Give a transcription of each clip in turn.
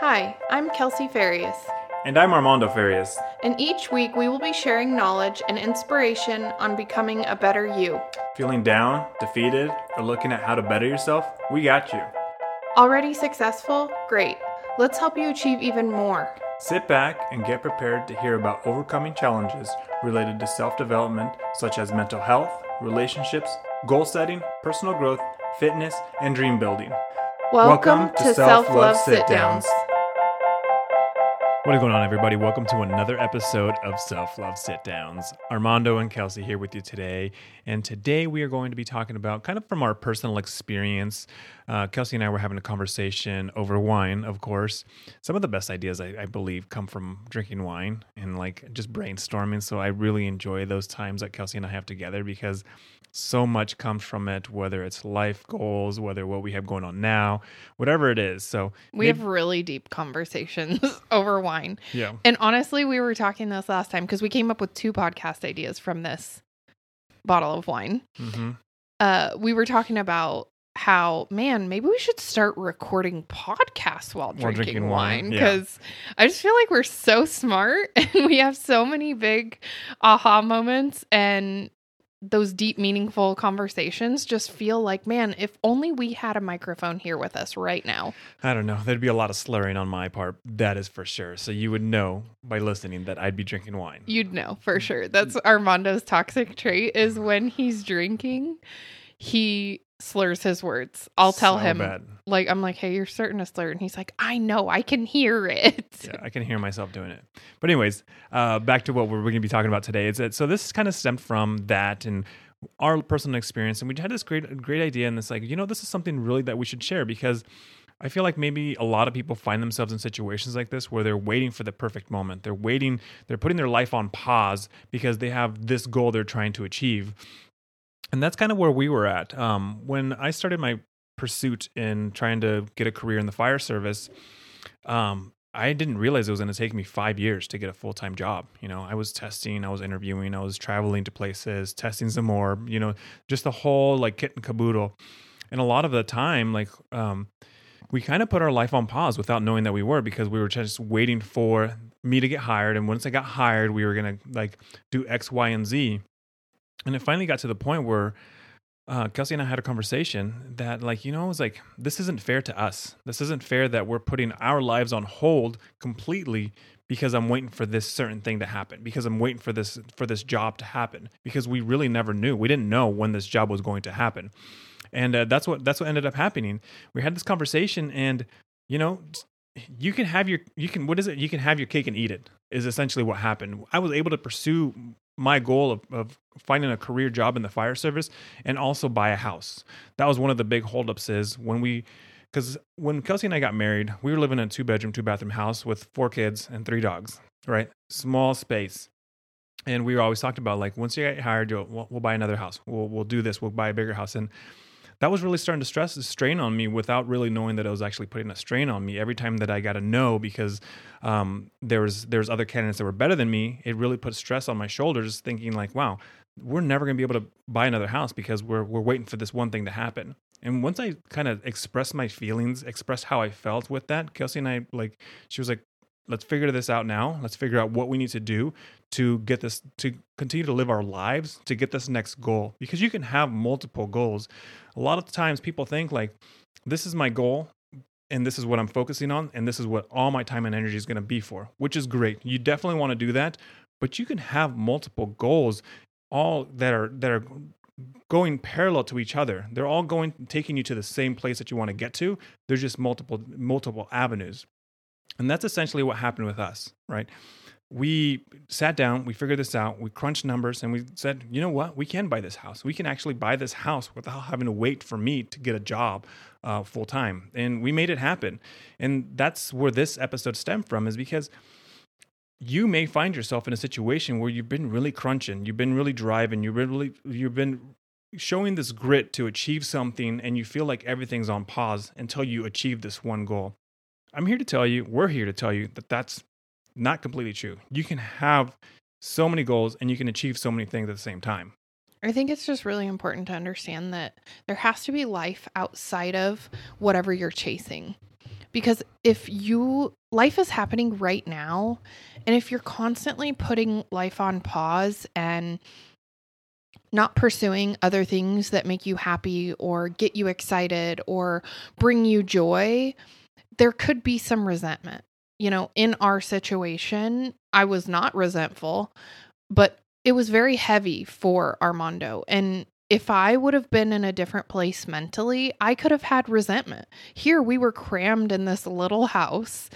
Hi, I'm Kelsey Farias, And I'm Armando Farias. and each week we will be sharing knowledge and inspiration on becoming a better you. Feeling down, defeated, or looking at how to better yourself? We got you. Already successful? Great. Let's help you achieve even more. Sit back and get prepared to hear about overcoming challenges related to self development, such as mental health, relationships, goal setting, personal growth, fitness, and dream building. Welcome, to Self Love Sit Downs. What is going on, everybody? Welcome to another episode of Self Love Sit Downs. Armando and Kelsey here with you today. And today we are going to be talking about kind of from our personal experience. Uh, Kelsey and I were having a conversation over wine, of course. Some of the best ideas, I, I believe, come from drinking wine and like just brainstorming. So I really enjoy those times that Kelsey and I have together because so much comes from it, whether it's life goals, whether what we have going on now, whatever it is. So We maybe- have really deep conversations over wine. yeah. And honestly, we were talking this last time because we came up with two podcast ideas from this bottle of wine. hmm uh we were talking about how man maybe we should start recording podcasts while drinking, drinking wine wine, yeah. because i just feel like we're so smart and we have so many big aha moments and those deep meaningful conversations just feel like man if only we had a microphone here with us right now I don't know. There'd be a lot of slurring on my part. That is for sure. So you would know by listening that I'd be drinking wine. you'd know for mm. sure that's armando's toxic trait is when he's drinking he slurs his words i'll tell So him bad. like I'm like, hey, you're starting to slur, and he's like, I know, I can hear it. Yeah, I can hear myself doing it. But anyways, uh, back to what we're going to be talking about today. Is that so? This kind of stemmed from that and our personal experience, and we had this great, great idea, and it's like, you know, this is something really that we should share because I feel like maybe a lot of people find themselves in situations like this where they're waiting for the perfect moment. They're waiting, they're putting their life on pause because they have this goal they're trying to achieve. And that's kind of where we were at. Um, when I started my pursuit in trying to get a career in the fire service, um, I didn't realize it was going to take me five years to get a full time job. You know, I was testing, I was interviewing, I was traveling to places, testing some more, you know, just the whole like kit and caboodle. And a lot of the time, like, um, we kind of put our life on pause without knowing that we were because we were just waiting for me to get hired. And once I got hired, we were going to like do X, Y, and Z. And it finally got to the point where uh, Kelsey and I had a conversation that, like, you know, it was like, this isn't fair to us. This isn't fair that we're putting our lives on hold completely because I'm waiting for this certain thing to happen, because I'm waiting for this for this job to happen, because we really never knew. We didn't know when this job was going to happen, and uh, that's what that's what ended up happening. We had this conversation, and you know, you can have your you can what is it? You can have your cake and eat it. Is essentially what happened. I was able to pursue my goal of, of finding a career job in the fire service and also buy a house. That was one of the big holdups is when we because when Kelsey and I got married, we were living in a two bedroom, two bathroom house with four kids and three dogs, right? Small space. And we were always talked about like once you get hired, we'll, we'll buy another house. We'll, we'll do this. We'll buy a bigger house. And that was really starting to stress strain on me without really knowing that it was actually putting a strain on me every time that I got a no because um, there was there was other candidates that were better than me. It really put stress on my shoulders, thinking like, wow, we're never going to be able to buy another house because we're we're waiting for this one thing to happen. And once I kind of expressed my feelings, expressed how I felt with that, Kelsey and I like, she was like, let's figure this out now. Let's figure out what we need to do to get this to continue to live our lives to get this next goal because you can have multiple goals. A lot of times people think like this is my goal and this is what I'm focusing on and this is what all my time and energy is going to be for, which is great. You definitely want to do that, but you can have multiple goals all that are that are going parallel to each other. They're all going taking you to the same place that you want to get to. There's just multiple multiple avenues. And that's essentially what happened with us, right? We sat down, we figured this out, we crunched numbers, and we said, you know what? We can buy this house. We can actually buy this house without having to wait for me to get a job uh, full time. And we made it happen. And that's where this episode stemmed from, is because you may find yourself in a situation where you've been really crunching, you've been really driving, you've been really, you've been showing this grit to achieve something, and you feel like everything's on pause until you achieve this one goal. I'm here to tell you, we're here to tell you that that's not completely true. You can have so many goals and you can achieve so many things at the same time. I think it's just really important to understand that there has to be life outside of whatever you're chasing. Because if you, life is happening right now, and if you're constantly putting life on pause and not pursuing other things that make you happy or get you excited or bring you joy, there could be some resentment. You know, in our situation, I was not resentful, but it was very heavy for Armando. And if I would have been in a different place mentally, I could have had resentment. Here, we were crammed in this little house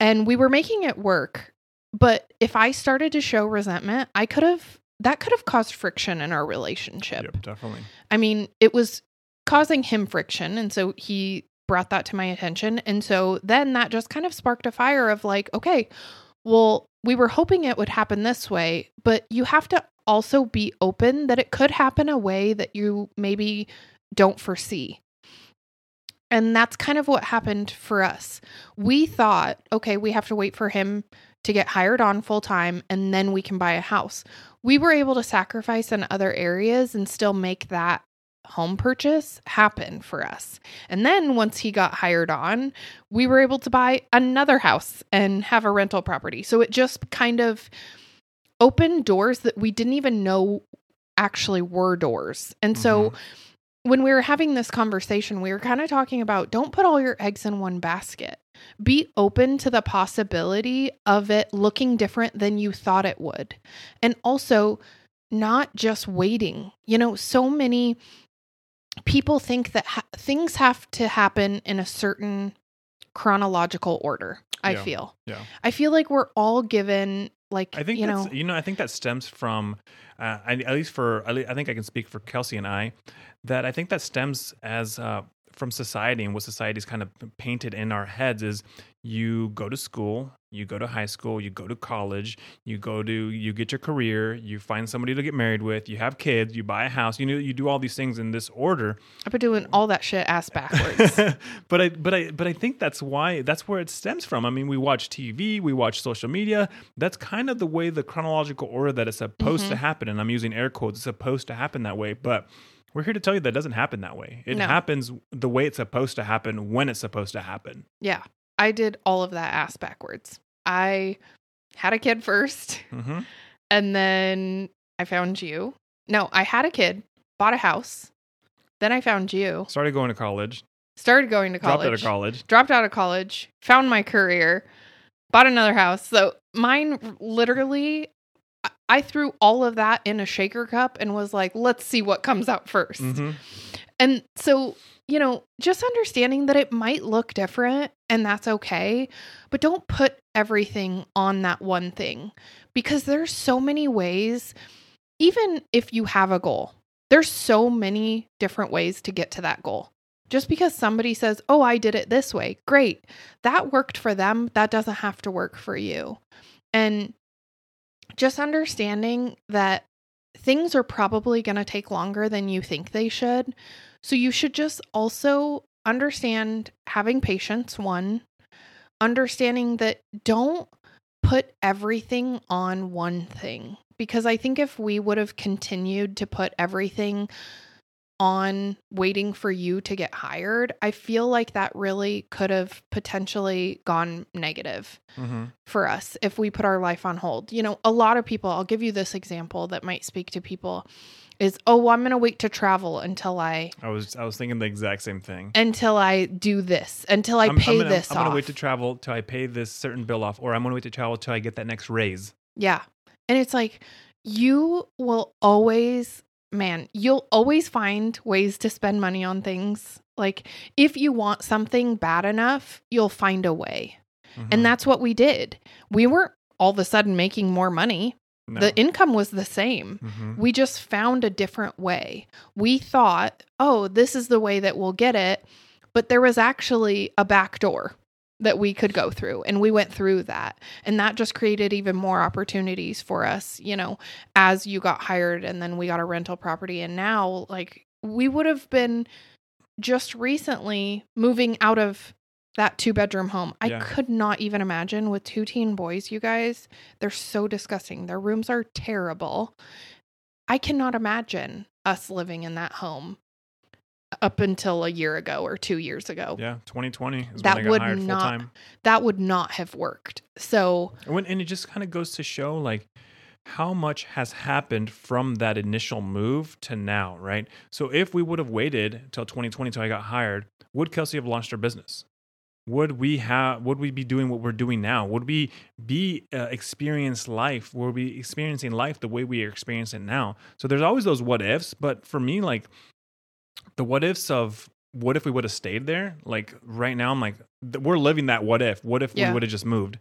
and we were making it work. But if I started to show resentment, I could have, that could have caused friction in our relationship. Yep, definitely. I mean, it was causing him friction. And so he brought that to my attention. And so then that just kind of sparked a fire of like, okay, well, we were hoping it would happen this way, but you have to also be open that it could happen a way that you maybe don't foresee. And that's kind of what happened for us. We thought, okay, we have to wait for him to get hired on full time and then we can buy a house. We were able to sacrifice in other areas and still make that home purchase happen for us. And then once he got hired on, we were able to buy another house and have a rental property. So it just kind of opened doors that we didn't even know actually were doors. And so mm-hmm. when we were having this conversation, we were kind of talking about don't put all your eggs in one basket. Be open to the possibility of it looking different than you thought it would. And also, not just waiting. You know, so many people think that ha- things have to happen in a certain chronological order. I Yeah. feel. Yeah. I feel like we're all given like I think you that's, know you know I think that stems from uh, I, at least for at least I think I can speak for Kelsey and I that I think that stems as uh, from society and what society's kind of painted in our heads is you go to school, you go to high school, you go to college, you go to you get your career, you find somebody to get married with, you have kids, you buy a house, you know you do all these things in this order. I've been doing all that shit ass backwards. but I but I but I think that's why that's where it stems from. I mean, we watch TV, we watch social media. That's kind of the way the chronological order that it's supposed Mm-hmm. to happen. And I'm using air quotes. It's supposed to happen that way, but we're here to tell you that doesn't happen that way. It No. happens the way it's supposed to happen when it's supposed to happen. yeah. I did all of that ass backwards. I had a kid first hmm and then I found you. No, I had a kid, bought a house. Then I found you. Started going to college, Started going to college. dropped out of college. dropped out of college, found my career, bought another house. So mine literally, I- threw all of that in a shaker cup and was like, let's see what comes out 1st Mhm. And so, you know, just understanding that it might look different and that's okay, but don't put everything on that one thing because there's so many ways, even if you have a goal, there's so many different ways to get to that goal. Just because somebody says, Oh, I did it this way, great. That worked for them. That doesn't have to work for you. And just understanding that things are probably going to take longer than you think they should. So you should just also understand having patience, one, understanding that don't put everything on one thing. Because I think if we would have continued to put everything on waiting for you to get hired, I feel like that really could have potentially gone negative Mhm. for us if we put our life on hold. You know, a lot of people, I'll give you this example that might speak to people is, "Oh, well, I'm going to wait to travel until I I was I was thinking the exact same thing. until I do this, until I I'm, pay I'm gonna, this I'm off." gonna wait to travel till I pay this certain bill off, or I'm gonna wait to travel till I get that next raise. Yeah. And it's like you will always, man, you'll always find ways to spend money on things. Like if you want something bad enough, you'll find a way. Mhm. And that's what we did. We weren't all of a sudden making more money. No. The income was the same. Mhm. We just found a different way. We thought, oh, this is the way that we'll get it. But there was actually a back door that we could go through. And we went through that. And that just created even more opportunities for us, you know, as you got hired and then we got a rental property. And now, like, we would have been just recently moving out of that two bedroom home. I Yeah. could not even imagine with two teen boys, you guys. They're so disgusting. Their rooms are terrible. I cannot imagine us living in that home. up until a year ago or two years ago. Yeah, 2020 is That when I got would not- time. That would not have worked. So, And when- and it just kind of goes to show like how much has happened from that initial move to now, right? So if we would have waited till 2020 till I got hired, would Kelsey have launched her business? Would we have? Would we be doing what we're doing now? Would we be uh, experience life? Would we be experiencing life the way we are experiencing it now? So there's always those what ifs, but for me, like the what ifs of what if we would have stayed there? Like right now, I'm like we're living that what if. What if Yeah. we would have just moved?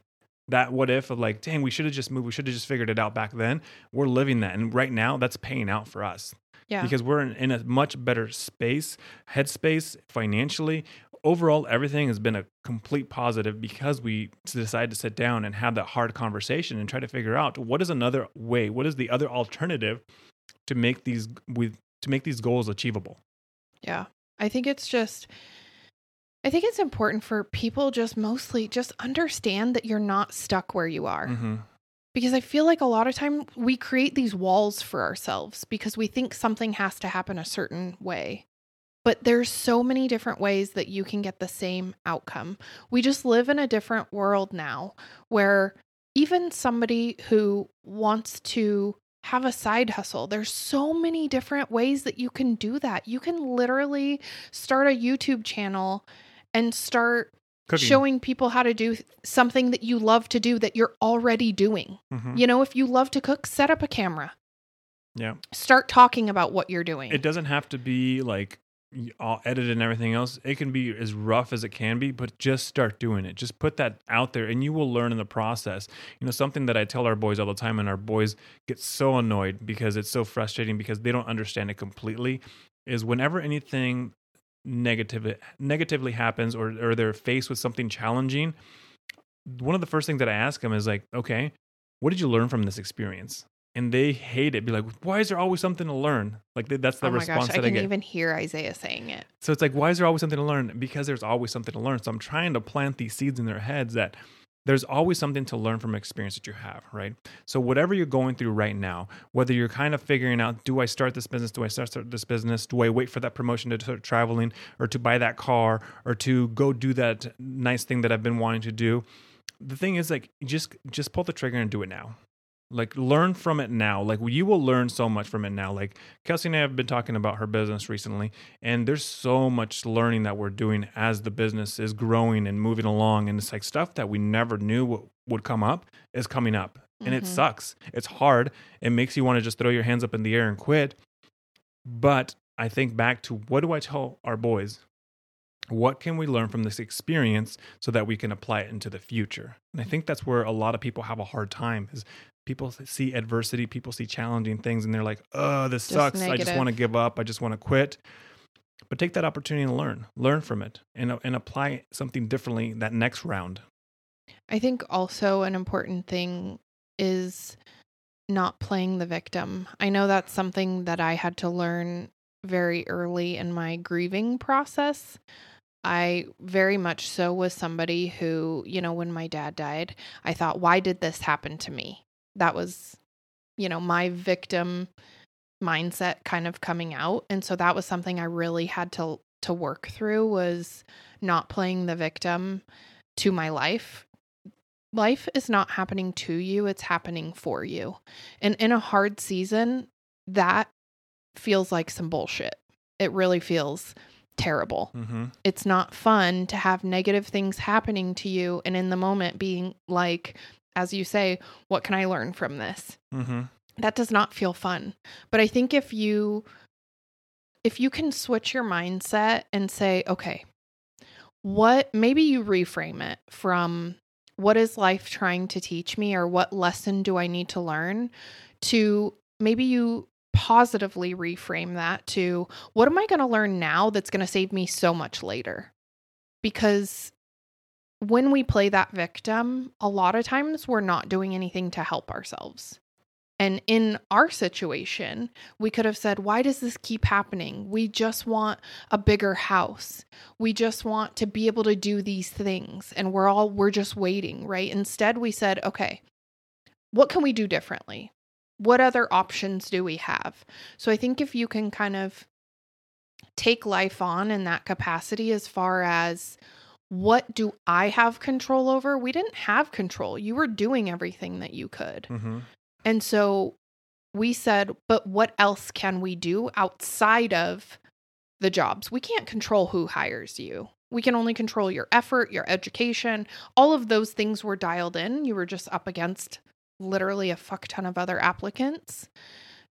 That what if of like, dang, we should have just moved. We should have just figured it out back then. We're living that, and right now, that's paying out for us yeah. because we're in, in a much better space, headspace, financially. Overall, everything has been a complete positive because we decided to sit down and have that hard conversation and try to figure out what is another way, what is the other alternative to make these with to make these goals achievable. Yeah. I think it's just I think it's important for people just mostly just understand that you're not stuck where you are. Mm-hmm. Because I feel like a lot of time we create these walls for ourselves because we think something has to happen a certain way. But there's so many different ways that you can get the same outcome. We just live in a different world now where even somebody who wants to have a side hustle, there's so many different ways that you can do that. You can literally start a YouTube channel and start Cooking. showing people how to do something that you love to do that you're already doing. Mhm. You know, if you love to cook, set up a camera. Yeah. Start talking about what you're doing. It doesn't have to be like all edited and everything else. It can be as rough as it can be, but just start doing it. Just put that out there and you will learn in the process. You know, something that I tell our boys all the time, and our boys get so annoyed because it's so frustrating because they don't understand it completely, is whenever anything negative negatively happens or, or they're faced with something challenging, one of the first things that I ask them is like, okay, what did you learn from this experience? And they hate it. Be like, why is there always something to learn? Like th- that's the oh my response gosh, I that I can get. even hear Isaiah saying it. So it's like, why is there always something to learn? Because there's always something to learn. So I'm trying to plant these seeds in their heads that there's always something to learn from experience that you have, right? So whatever you're going through right now, whether you're kind of figuring out, do I start this business? Do I start, start this business? Do I wait for that promotion to start traveling or to buy that car or to go do that nice thing that I've been wanting to do? The thing is like just just pull the trigger and do it now. Like learn from it now. Like you will learn so much from it now. Like Kelsey and I have been talking about her business recently, and there's so much learning that we're doing as the business is growing and moving along. And it's like stuff that we never knew what would come up is coming up. And it Mhm. sucks. It's hard. It makes you want to just throw your hands up in the air and quit. But I think back to what do I tell our boys? What can we learn from this experience so that we can apply it into the future? And I think that's where a lot of people have a hard time is people see adversity, people see challenging things, and they're like, oh, this Just sucks. I just want to give up. I just want to quit. But take that opportunity to learn, learn from it, and, uh, and apply something differently that next round. I think also an important thing is not playing the victim. I know that's something that I had to learn very early in my grieving process. I very much so was somebody who, you know, when my dad died, I thought, why did this happen to me? That was, you know, my victim mindset kind of coming out. And so that was something I really had to to work through was not playing the victim to my life life is not happening to you, it's happening for you. And in a hard season, that feels like some bullshit. It really feels terrible. Mm-hmm. It's not fun to have negative things happening to you and in the moment being like, as you say, what can I learn from this? Mm-hmm. That does not feel fun. But I think if you if you can switch your mindset and say, okay, what maybe you reframe it from what is life trying to teach me or what lesson do I need to learn to maybe you positively reframe that to what am I going to learn now that's going to save me so much later? Because when we play that victim, a lot of times we're not doing anything to help ourselves. And in our situation, we could have said, Why does this keep happening? We just want a bigger house. We just want to be able to do these things. And we're all, we're just waiting, right? Instead, we said, Okay, what can we do differently? What other options do we have? So I think if you can kind of take life on in that capacity as far as what do I have control over? We didn't have control. You were doing everything that you could. Mm-hmm. And so we said, but what else can we do outside of the jobs? We can't control who hires you. We can only control your effort, your education. All of those things were dialed in. You were just up against literally a fuck ton of other applicants.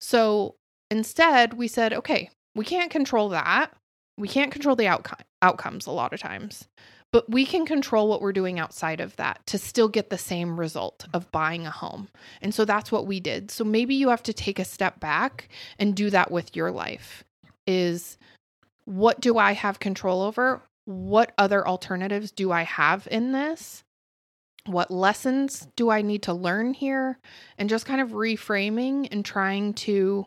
So instead, we said, okay, we can't control that. We can't control the outcome outcomes a lot of times. But we can control what we're doing outside of that to still get the same result of buying a home. And so that's what we did. So maybe you have to take a step back and do that with your life. Is what do I have control over? What other alternatives do I have in this? What lessons do I need to learn here? And just kind of reframing and trying to,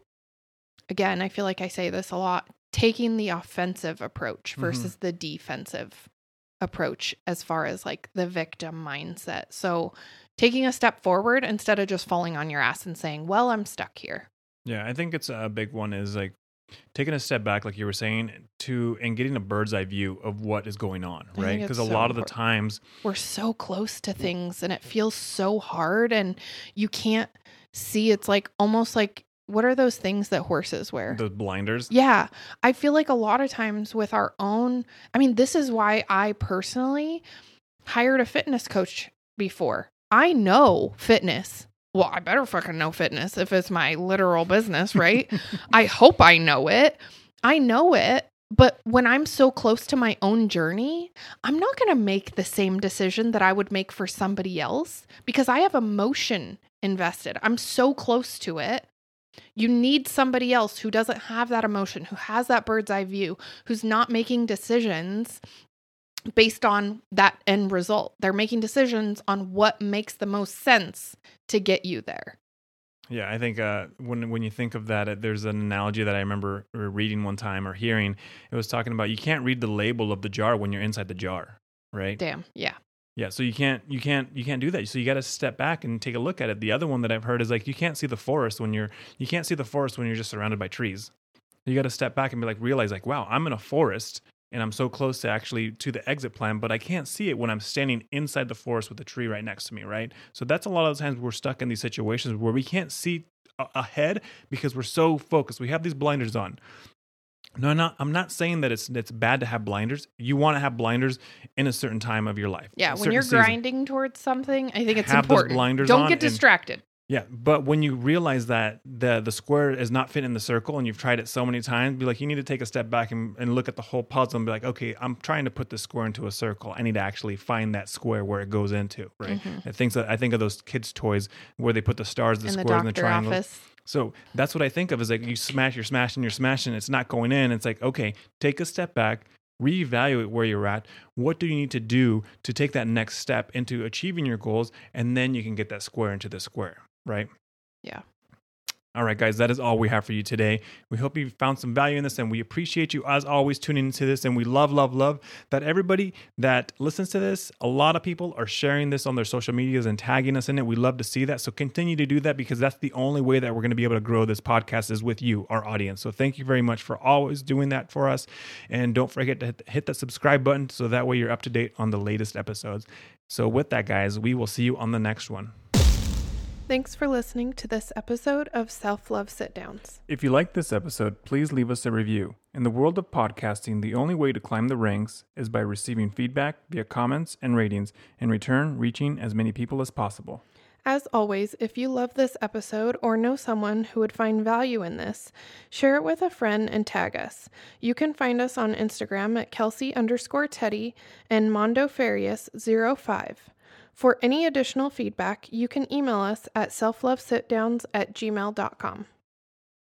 again, I feel like I say this a lot, taking the offensive approach mm-hmm. versus the defensive approach as far as like the victim mindset. So taking a step forward instead of just falling on your ass and saying, well, I'm stuck here. Yeah, I think it's a big one is like taking a step back, like you were saying, to and getting a bird's eye view of what is going on, right? Because a so lot of the times, We're so close to things and it feels so hard and you can't see. It's like almost like, what are those things that horses wear? the blinders. Yeah. I feel like a lot of times with our own, I mean, this is why I personally hired a fitness coach before. I know fitness. Well, I better fucking know fitness if it's my literal business, right? I hope I know it. I know it. But when I'm so close to my own journey, I'm not going to make the same decision that I would make for somebody else because I have emotion invested. I'm so close to it. You need somebody else who doesn't have that emotion, who has that bird's eye view, who's not making decisions based on that end result. They're making decisions on what makes the most sense to get you there. Yeah, I think uh, when when you think of that, uh, there's an analogy that I remember reading one time or hearing. It was talking about you can't read the label of the jar when you're inside the jar, right? Damn. Yeah. Yeah, so you can't you can't you can't do that. So you got to step back and take a look at it. The other one that I've heard is like you can't see the forest when you're you can't see the forest when you're just surrounded by trees. You got to step back and be like realize like wow, I'm in a forest and I'm so close to actually to the exit plan, but I can't see it when I'm standing inside the forest with a tree right next to me, right? So that's a lot of times we're stuck in these situations where we can't see ahead because we're so focused. We have these blinders on. No, not, I'm not saying that it's it's bad to have blinders. You want to have blinders in a certain time of your life. Yeah. When you're season. grinding towards something, I think it's Have those important. blinders Don't on get and- distracted. Yeah, but when you realize that the the square is not fitting in the circle and you've tried it so many times, be like, you need to take a step back and, and look at the whole puzzle and be like, okay, I'm trying to put this square into a circle. I need to actually find that square where it goes into, right? Mm-hmm. I think so. I think of those kids' toys where they put the stars, the in the squares, and the triangles. office. So that's what I think of is like you smash, you're smashing, you're smashing, it's not going in. It's like, okay, take a step back, reevaluate where you're at. What do you need to do to take that next step into achieving your goals? And then you can get that square into the square, right? Yeah. All right, guys, that is all we have for you today. We hope you found some value in this, and we appreciate you as always tuning into this. And we love, love, love that everybody that listens to this, a lot of people are sharing this on their social medias and tagging us in it. We love to see that. So continue to do that because that's the only way that we're going to be able to grow this podcast is with you, our audience. So thank you very much for always doing that for us. And don't forget to hit, that subscribe button so that way you're up to date on the latest episodes. So with that, guys, we will see you on the next one. Thanks for listening to this episode of Self Love Sit Downs. If you liked this episode, please leave us a review. In the world of podcasting, the only way to climb the ranks is by receiving feedback via comments and ratings, in return, reaching as many people as possible. As always, if you love this episode or know someone who would find value in this, share it with a friend and tag us. You can find us on Instagram at Kelsey underscore Teddy and Mondo Farias 05. For any additional feedback, you can email us at selflovesitdowns at gmail.com.